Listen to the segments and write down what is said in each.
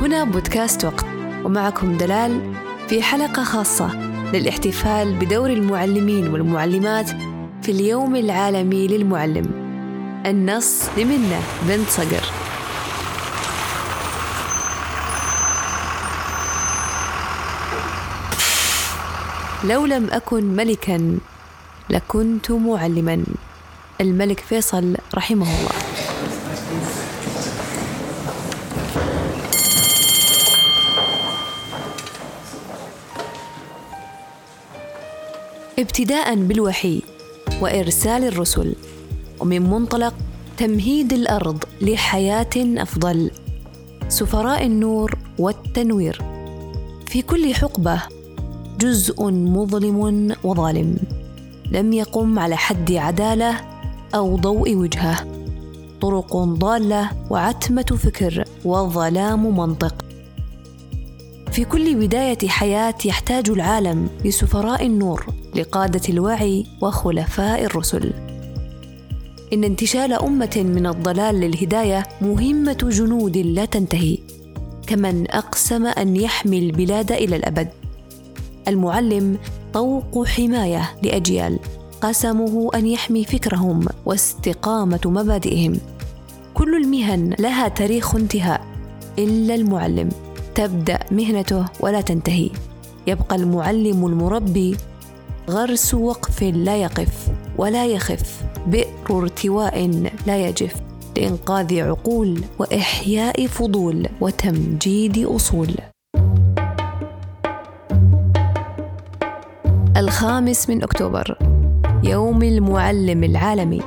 هنا بودكاست وقت. ومعكم دلال في حلقة خاصة للاحتفال بدور المعلمين والمعلمات في اليوم العالمي للمعلم. النص لمنة بنت صقر. لو لم أكن ملكا لكنت معلما. الملك فيصل رحمه الله. ابتداء بالوحي وإرسال الرسل ومن منطلق تمهيد الأرض لحياة أفضل سفراء النور والتنوير. في كل حقبة جزء مظلم وظالم لم يقم على حد عدالة أو ضوء وجهة. طرق ضالة وعتمة فكر وظلام منطق. في كل بداية حياة يحتاج العالم لسفراء النور لقادة الوعي وخلفاء الرسل. إن انتشال أمة من الضلال للهداية مهمة جنود لا تنتهي كمن أقسم أن يحمي البلاد إلى الأبد. المعلم طوق حماية لأجيال قسمه أن يحمي فكرهم واستقامة مبادئهم. كل المهن لها تاريخ انتهاء إلا المعلم. تبدأ مهنته ولا تنتهي. يبقى المعلم المربي غرس وقف لا يقف ولا يخف بئر ارتواء لا يجف لإنقاذ عقول وإحياء فضول وتمجيد أصول. الخامس من أكتوبر يوم المعلم العالمي.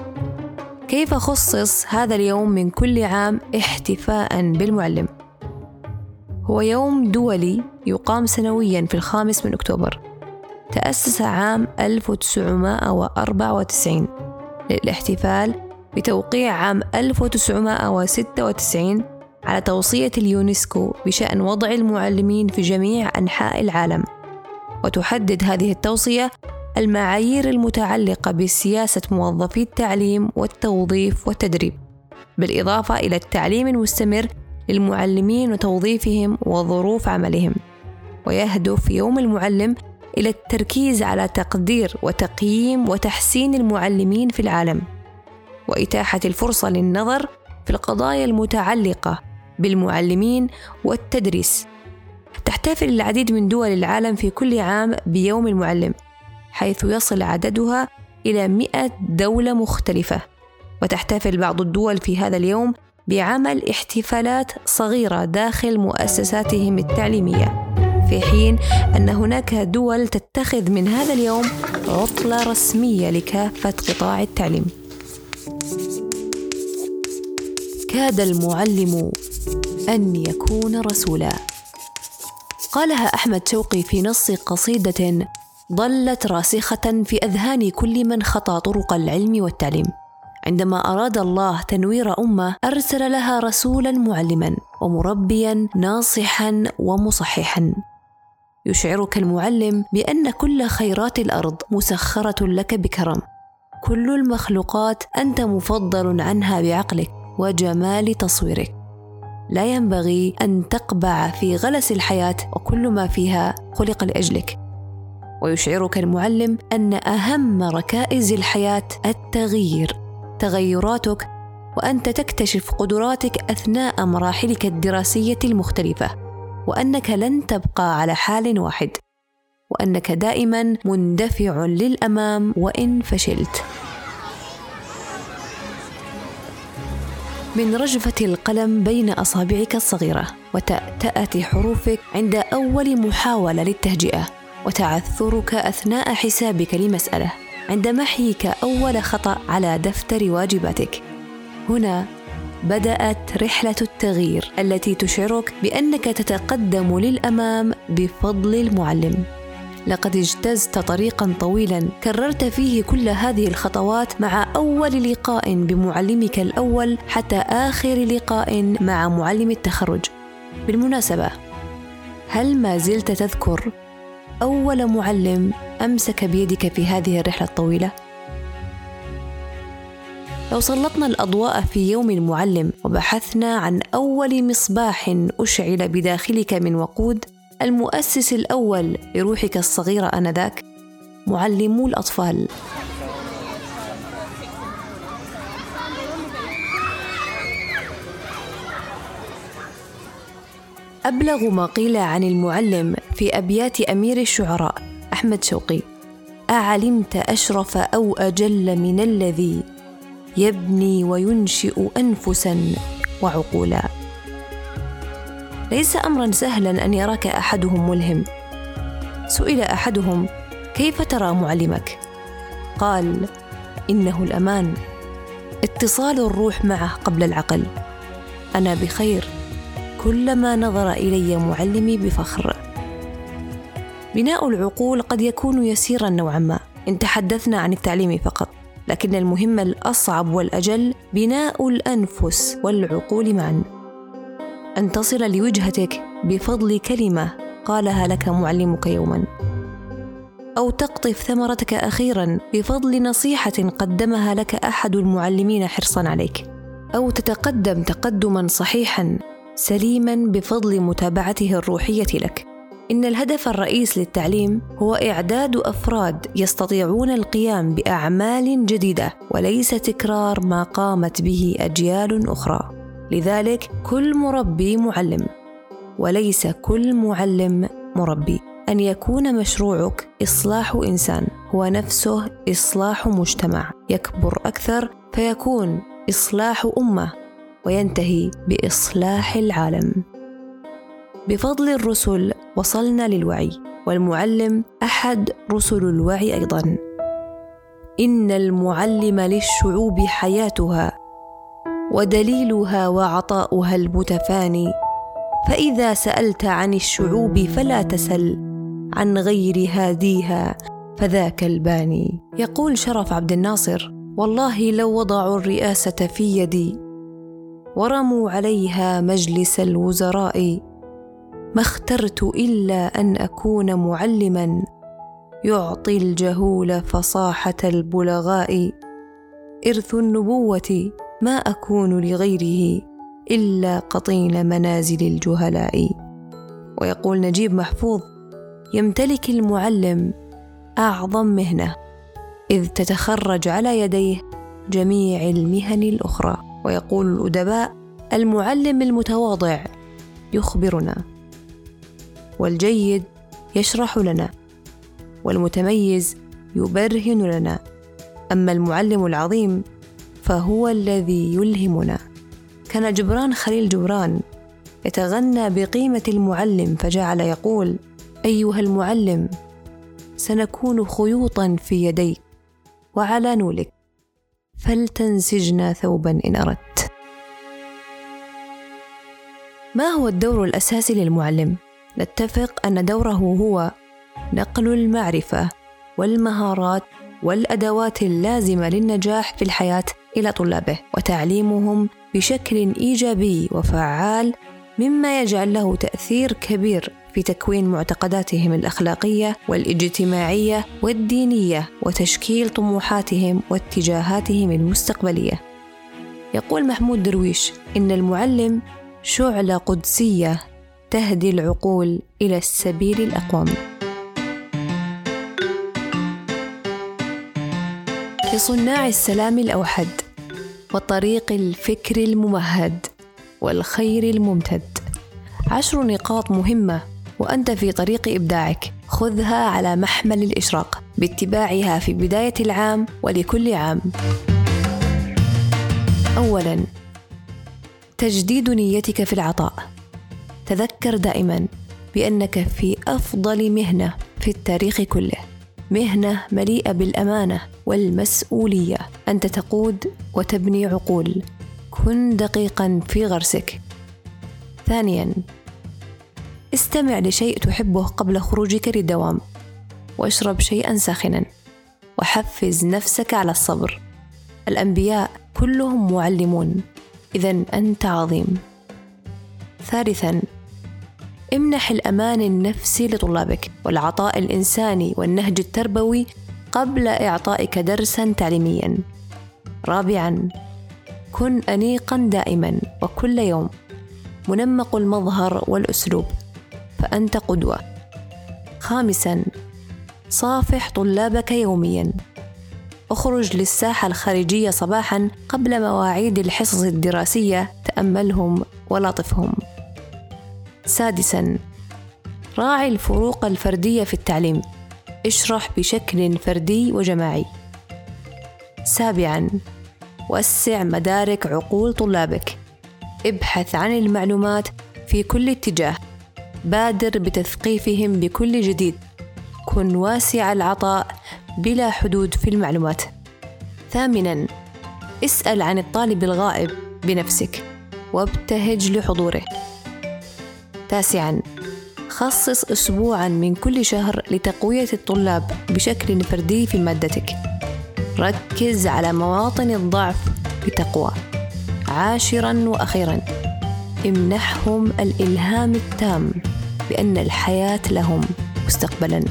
كيف خصص هذا اليوم من كل عام احتفاء بالمعلم؟ هو يوم دولي يقام سنويا في الخامس من أكتوبر. تأسس عام 1994 للاحتفال بتوقيع عام 1996 على توصية اليونسكو بشأن وضع المعلمين في جميع أنحاء العالم. وتحدد هذه التوصية المعايير المتعلقة بسياسة موظفي التعليم والتوظيف والتدريب بالإضافة إلى التعليم المستمر للمعلمين وتوظيفهم وظروف عملهم. ويهدف يوم المعلم إلى التركيز على تقدير وتقييم وتحسين المعلمين في العالم وإتاحة الفرصة للنظر في القضايا المتعلقة بالمعلمين والتدريس. تحتفل العديد من دول العالم في كل عام بيوم المعلم حيث يصل عددها إلى مئة دولة مختلفة. وتحتفل بعض الدول في هذا اليوم بعمل احتفالات صغيرة داخل مؤسساتهم التعليمية. في حين أن هناك دول تتخذ من هذا اليوم عطلة رسمية لكافة قطاع التعليم. كاد المعلم أن يكون رسولا. قالها أحمد شوقي في نص قصيدة ظلت راسخة في أذهان كل من خطى طرق العلم والتعليم. عندما أراد الله تنوير أمة أرسل لها رسولا معلما ومربيا ناصحا ومصححا. يشعرك المعلم بأن كل خيرات الأرض مسخرة لك بكرم. كل المخلوقات أنت مفضل عنها بعقلك وجمال تصويرك. لا ينبغي أن تقبع في غلس الحياة وكل ما فيها خلق لأجلك. ويشعرك المعلم أن أهم ركائز الحياة التغيير. تغيراتك وأنت تكتشف قدراتك أثناء مراحلك الدراسية المختلفة. وأنك لن تبقى على حال واحد وأنك دائما مندفع للأمام وإن فشلت. من رجفة القلم بين أصابعك الصغيرة وتأتأة حروفك عند أول محاولة للتهجئة وتعثرك أثناء حسابك لمسألة عند محيك أول خطأ على دفتر واجباتك. هنا بدأت رحلة التغيير التي تشعرك بأنك تتقدم للأمام بفضل المعلم. لقد اجتزت طريقا طويلا كررت فيه كل هذه الخطوات مع أول لقاء بمعلمك الأول حتى آخر لقاء مع معلم التخرج. بالمناسبة هل ما زلت تذكر أول معلم أمسك بيدك في هذه الرحلة الطويلة؟ لو سلطنا الأضواء في يوم المعلم وبحثنا عن أول مصباح أشعل بداخلك من وقود المؤسس الأول لروحك الصغيرة آنذاك معلمو الأطفال. أبلغ ما قيل عن المعلم في أبيات أمير الشعراء أحمد شوقي. أعلمت أشرف أو أجل من الذي يبني وينشئ أنفسا وعقولا. ليس أمرا سهلا أن يراك أحدهم ملهم. سئل أحدهم كيف ترى معلمك؟ قال إنه الأمان. اتصال الروح معه قبل العقل. أنا بخير. كلما نظر إلي معلمي بفخر. بناء العقول قد يكون يسيرا نوعا ما. إن تحدثنا عن التعليم فقط. لكن المهم الأصعب والأجل بناء الأنفس والعقول معا. أن تصل لوجهتك بفضل كلمة قالها لك معلمك يوما. أو تقطف ثمرتك أخيرا بفضل نصيحة قدمها لك أحد المعلمين حرصا عليك. أو تتقدم تقدما صحيحا سليما بفضل متابعته الروحية لك. إن الهدف الرئيس للتعليم هو إعداد أفراد يستطيعون القيام بأعمال جديدة وليس تكرار ما قامت به أجيال أخرى. لذلك كل مربي معلم وليس كل معلم مربي. أن يكون مشروعك إصلاح إنسان هو نفسه إصلاح مجتمع. يكبر أكثر فيكون إصلاح أمة وينتهي بإصلاح العالم. بفضل الرسل وصلنا للوعي والمعلم أحد رسل الوعي أيضا. إن المعلم للشعوب حياتها ودليلها وعطاؤها المتفاني. فإذا سألت عن الشعوب فلا تسل عن غير هاديها فذاك الباني. يقول شرف عبد الناصر والله لو وضعوا الرئاسة في يدي ورموا عليها مجلس الوزراء. ما اخترت إلا أن أكون معلما يعطي الجهول فصاحة البلغاء. إرث النبوة ما أكون لغيره إلا قطين منازل الجهلاء. ويقول نجيب محفوظ يمتلك المعلم أعظم مهنة إذ تتخرج على يديه جميع المهن الأخرى. ويقول الأدباء المعلم المتواضع يخبرنا. والجيد يشرح لنا والمتميز يبرهن لنا. أما المعلم العظيم فهو الذي يلهمنا. كان جبران خليل جبران يتغنى بقيمة المعلم فجعل يقول أيها المعلم سنكون خيوطا في يديك وعلى نولك فلتنسجنا ثوبا إن أردت. ما هو الدور الأساسي للمعلم؟ نتفق أن دوره هو نقل المعرفة والمهارات والأدوات اللازمة للنجاح في الحياة إلى طلابه وتعليمهم بشكل إيجابي وفعال مما يجعل له تأثير كبير في تكوين معتقداتهم الأخلاقية والإجتماعية والدينية وتشكيل طموحاتهم واتجاهاتهم المستقبلية. يقول محمود درويش إن المعلم شعلة قدسية تهدي العقول إلى السبيل الأقوم. لصناع السلام الأوحد وطريق الفكر الممهد والخير الممتد. عشر نقاط مهمة وأنت في طريق إبداعك. خذها على محمل الإشراق. باتباعها في بداية العام ولكل عام. أولاً تجديد نيتك في العطاء. تذكر دائما بأنك في أفضل مهنة في التاريخ كله. مهنة مليئة بالأمانة والمسؤولية. أنت تقود وتبني عقول. كن دقيقا في غرسك. ثانيا استمع لشيء تحبه قبل خروجك للدوام. واشرب شيئا ساخنا. وحفز نفسك على الصبر. الأنبياء كلهم معلمون. اذا أنت عظيم. ثالثا امنح الأمان النفسي لطلابك والعطاء الإنساني والنهج التربوي قبل إعطائك درسا تعليميا. رابعا كن أنيقا دائما وكل يوم منمق المظهر والأسلوب فأنت قدوة. خامسا صافح طلابك يوميا. اخرج للساحة الخارجية صباحا قبل مواعيد الحصص الدراسية تأملهم ولطفهم سادسا. راعي الفروق الفردية في التعليم. اشرح بشكل فردي وجماعي. سابعا. وسع مدارك عقول طلابك. ابحث عن المعلومات في كل اتجاه. بادر بتثقيفهم بكل جديد. كن واسع العطاء بلا حدود في المعلومات. ثامنا. اسأل عن الطالب الغائب بنفسك. وابتهج لحضوره. تاسعا. خصص اسبوعا من كل شهر لتقوية الطلاب بشكل فردي في مادتك. ركز على مواطن الضعف بتقوى. عاشرا وأخيرا. امنحهم الإلهام التام بأن الحياة لهم مستقبلا.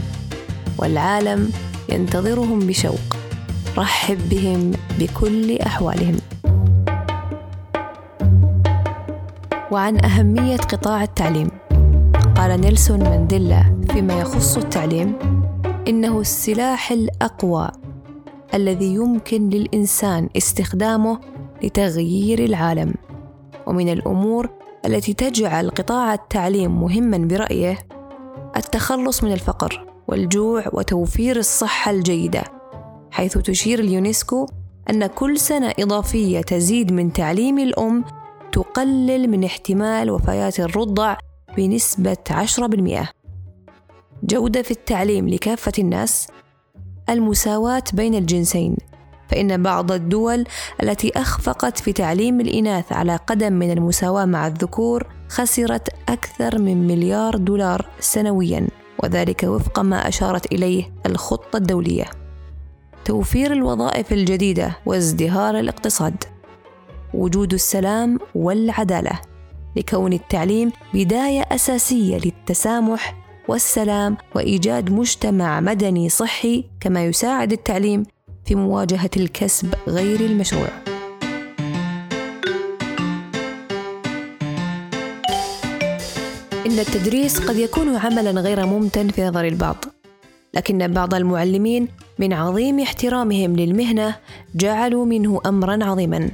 والعالم ينتظرهم بشوق. رحب بهم بكل أحوالهم. وعن أهمية قطاع التعليم. قال نيلسون مانديلا فيما يخص التعليم إنه السلاح الأقوى الذي يمكن للإنسان استخدامه لتغيير العالم. ومن الأمور التي تجعل قطاع التعليم مهما برأيه التخلص من الفقر والجوع وتوفير الصحة الجيدة حيث تشير اليونسكو أن كل سنة إضافية تزيد من تعليم الأم تقلل من احتمال وفيات الرضع بنسبة 10% جودة في التعليم لكافة الناس المساواة بين الجنسين فإن بعض الدول التي أخفقت في تعليم الإناث على قدم من المساواة مع الذكور خسرت أكثر من مليار دولار سنوياً وذلك وفق ما أشارت إليه الخطة الدولية. توفير الوظائف الجديدة وازدهار الاقتصاد. وجود السلام والعدالة لكون التعليم بداية أساسية للتسامح والسلام وإيجاد مجتمع مدني صحي كما يساعد التعليم في مواجهة الكسب غير المشروع. إن التدريس قد يكون عملا غير ممتن في نظر البعض لكن بعض المعلمين من عظيم احترامهم للمهنة جعلوا منه امرا عظيما.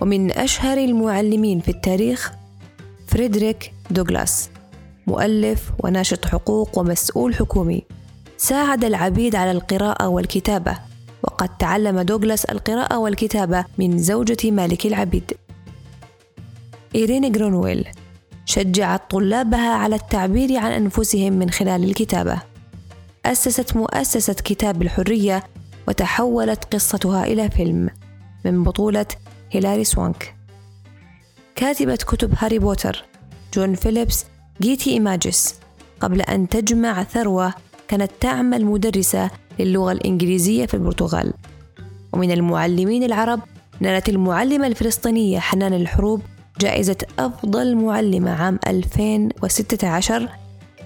ومن أشهر المعلمين في التاريخ فريدريك دوغلاس مؤلف وناشط حقوق ومسؤول حكومي. ساعد العبيد على القراءة والكتابة وقد تعلم دوغلاس القراءة والكتابة من زوجة مالك العبيد. إيرين جرونويل شجعت طلابها على التعبير عن أنفسهم من خلال الكتابة. أسست مؤسسة كتاب الحرية وتحولت قصتها إلى فيلم. من بطولة هيلاري سوانك. كاتبة كتب هاري بوتر جون فيليبس جيتي إيماجس قبل أن تجمع ثروة كانت تعمل مدرسة للغة الإنجليزية في البرتغال. ومن المعلمين العرب نالت المعلمة الفلسطينية حنان الحروب جائزة أفضل معلمة عام 2016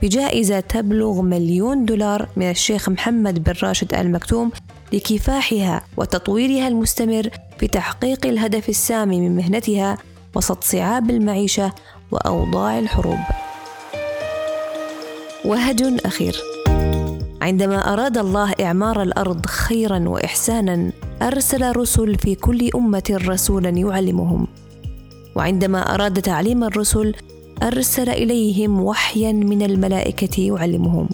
بجائزة تبلغ مليون دولار من الشيخ محمد بن راشد آل مكتوم لكفاحها وتطويرها المستمر في تحقيق الهدف السامي من مهنتها وسط صعاب المعيشة وأوضاع الحروب. وهج أخير. عندما أراد الله إعمار الأرض خيرا وإحسانا أرسل رسل في كل أمة رسولا يعلمهم. وعندما أراد تعليم الرسل أرسل إليهم وحيا من الملائكة يعلمهم.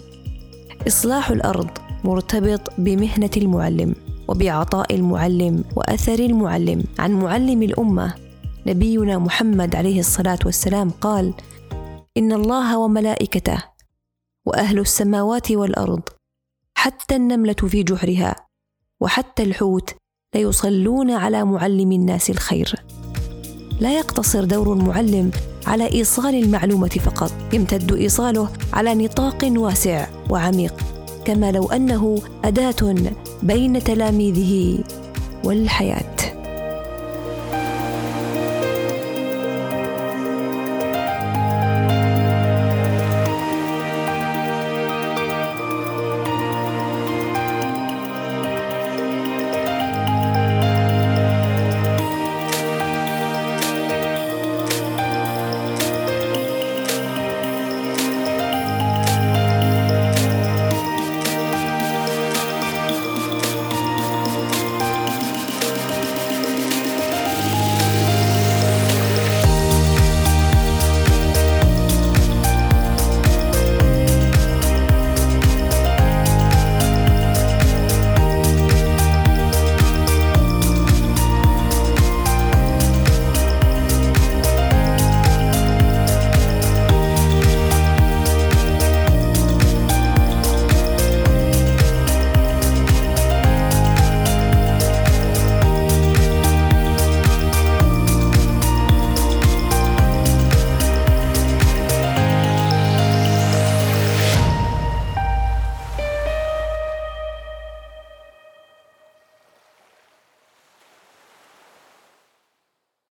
إصلاح الأرض مرتبط بمهنة المعلم. وبعطاء المعلم وأثر المعلم عن معلم الأمة. نبينا محمد عليه الصلاة والسلام قال إن الله وملائكته وأهل السماوات والأرض حتى النملة في جحرها وحتى الحوت ليصلون على معلم الناس الخير. لا يقتصر دور المعلم على إيصال المعلومة فقط يمتد إيصاله على نطاق واسع وعميق. كما لو أنه أداة بين تلاميذه والحياة.